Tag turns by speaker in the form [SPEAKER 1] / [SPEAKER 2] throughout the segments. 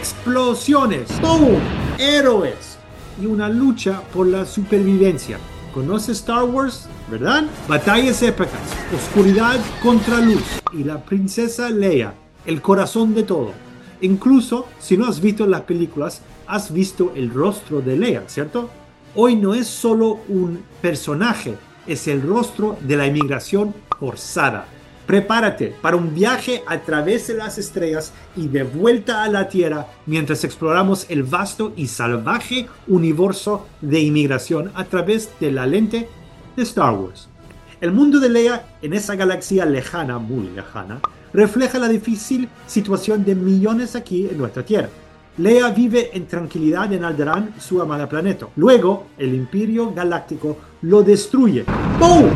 [SPEAKER 1] explosiones, ¡boom! héroes y una lucha por la supervivencia. ¿Conoce Star Wars? ¿Verdad? Batallas épicas, oscuridad contra luz y la princesa Leia, el corazón de todo. Incluso si no has visto las películas, has visto el rostro de Leia, ¿cierto? Hoy no es solo un personaje, es el rostro de la inmigración forzada. Prepárate para un viaje a través de las estrellas y de vuelta a la Tierra mientras exploramos el vasto y salvaje universo de inmigración a través de la lente de Star Wars. El mundo de Leia en esa galaxia lejana, muy lejana, refleja la difícil situación de millones aquí en nuestra Tierra. Leia vive en tranquilidad en Alderaan, su amada planeta. Luego, el Imperio Galáctico lo destruye. ¡Boom!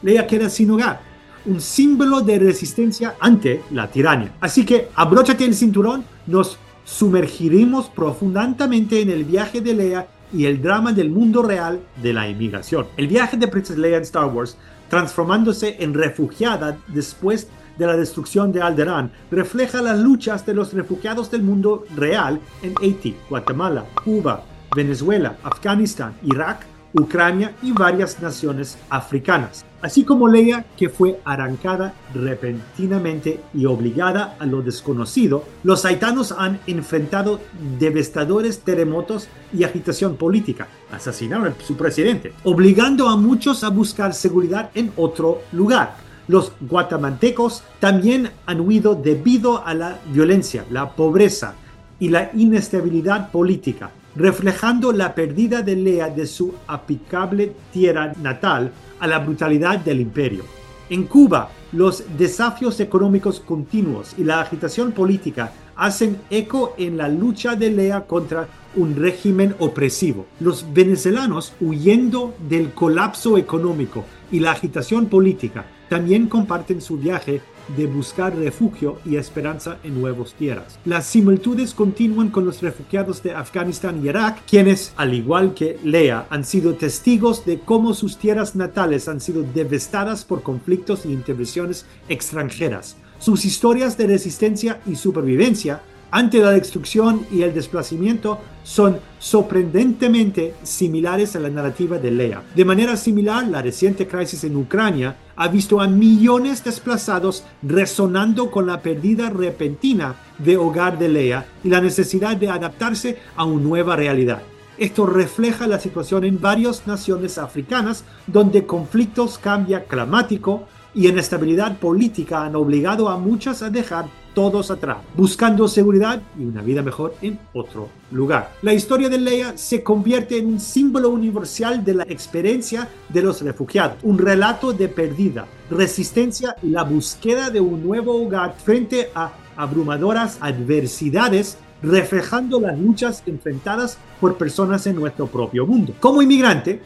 [SPEAKER 1] Leia queda sin hogar un símbolo de resistencia ante la tiranía. Así que abróchate el cinturón, nos sumergiremos profundamente en el viaje de Leia y el drama del mundo real de la inmigración. El viaje de Princess Leia en Star Wars, transformándose en refugiada después de la destrucción de Alderaan, refleja las luchas de los refugiados del mundo real en Haití, Guatemala, Cuba, Venezuela, Afganistán, Irak, Ucrania y varias naciones africanas así como Leia que fue arrancada repentinamente y obligada a lo desconocido, los haitanos han enfrentado devastadores terremotos y agitación política. Asesinaron a su presidente, obligando a muchos a buscar seguridad en otro lugar. Los guatemaltecos también han huido debido a la violencia, la pobreza y la inestabilidad política reflejando la pérdida de Lea de su apicable tierra natal a la brutalidad del imperio. En Cuba, los desafíos económicos continuos y la agitación política hacen eco en la lucha de Lea contra un régimen opresivo. Los venezolanos, huyendo del colapso económico y la agitación política, también comparten su viaje de buscar refugio y esperanza en nuevas tierras. Las similitudes continúan con los refugiados de Afganistán y Irak, quienes, al igual que Lea, han sido testigos de cómo sus tierras natales han sido devastadas por conflictos y intervenciones extranjeras. Sus historias de resistencia y supervivencia ante la destrucción y el desplazamiento son sorprendentemente similares a la narrativa de Lea. De manera similar, la reciente crisis en Ucrania ha visto a millones desplazados resonando con la pérdida repentina de hogar de Lea y la necesidad de adaptarse a una nueva realidad. Esto refleja la situación en varias naciones africanas donde conflictos, cambio climático y inestabilidad política han obligado a muchas a dejar todos atrás, buscando seguridad y una vida mejor en otro lugar. La historia de Leia se convierte en un símbolo universal de la experiencia de los refugiados, un relato de pérdida, resistencia y la búsqueda de un nuevo hogar frente a abrumadoras adversidades reflejando las luchas enfrentadas por personas en nuestro propio mundo. Como inmigrante,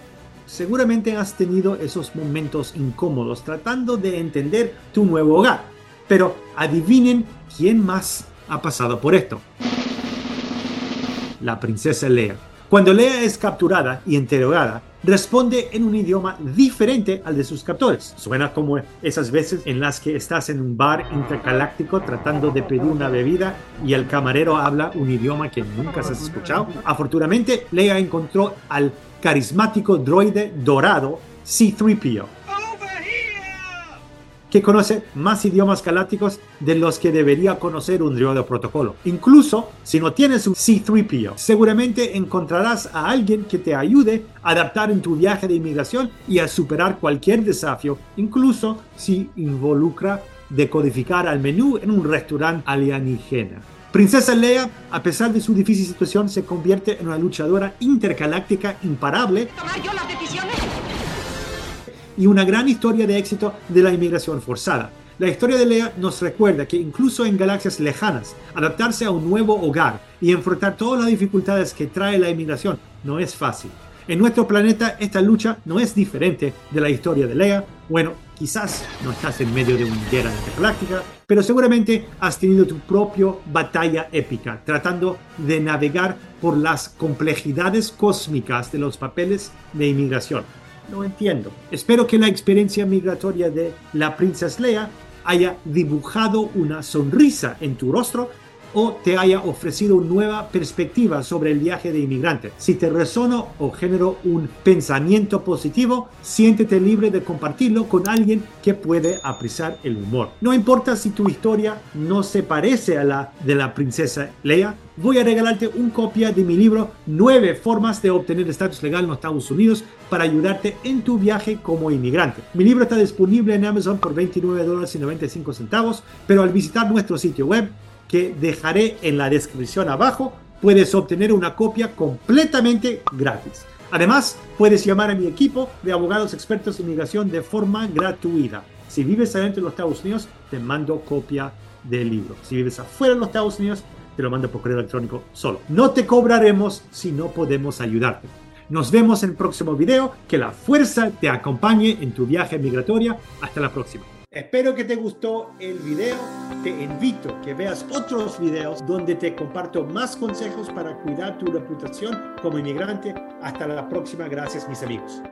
[SPEAKER 1] seguramente has tenido esos momentos incómodos tratando de entender tu nuevo hogar pero adivinen quién más ha pasado por esto. La princesa Lea. Cuando Lea es capturada y interrogada, responde en un idioma diferente al de sus captores. Suena como esas veces en las que estás en un bar intergaláctico tratando de pedir una bebida y el camarero habla un idioma que nunca has escuchado. Afortunadamente, Lea encontró al carismático droide dorado C-3PO que conoce más idiomas galácticos de los que debería conocer un droide protocolo. Incluso si no tienes un C-3PO, seguramente encontrarás a alguien que te ayude a adaptar en tu viaje de inmigración y a superar cualquier desafío, incluso si involucra decodificar al menú en un restaurante alienígena. Princesa Leia, a pesar de su difícil situación, se convierte en una luchadora intergaláctica imparable y una gran historia de éxito de la inmigración forzada. La historia de Lea nos recuerda que incluso en galaxias lejanas, adaptarse a un nuevo hogar y enfrentar todas las dificultades que trae la inmigración no es fácil. En nuestro planeta esta lucha no es diferente de la historia de Lea. Bueno, quizás no estás en medio de una guerra intergaláctica, pero seguramente has tenido tu propia batalla épica, tratando de navegar por las complejidades cósmicas de los papeles de inmigración no entiendo. Espero que la experiencia migratoria de la princesa Leia haya dibujado una sonrisa en tu rostro o te haya ofrecido nueva perspectiva sobre el viaje de inmigrante. Si te resonó o generó un pensamiento positivo, siéntete libre de compartirlo con alguien que puede apreciar el humor. No importa si tu historia no se parece a la de la princesa Leia, voy a regalarte una copia de mi libro 9 formas de obtener estatus legal en los Estados Unidos para ayudarte en tu viaje como inmigrante. Mi libro está disponible en Amazon por 29 dólares y 95 centavos, pero al visitar nuestro sitio web, que dejaré en la descripción abajo, puedes obtener una copia completamente gratis. Además, puedes llamar a mi equipo de abogados expertos en inmigración de forma gratuita. Si vives adentro de los Estados Unidos, te mando copia del libro. Si vives afuera de los Estados Unidos, te lo mando por correo electrónico solo. No te cobraremos si no podemos ayudarte. Nos vemos en el próximo video. Que la fuerza te acompañe en tu viaje migratoria. Hasta la próxima. Espero que te gustó el video. Te invito que veas otros videos donde te comparto más consejos para cuidar tu reputación como inmigrante. Hasta la próxima. Gracias mis amigos.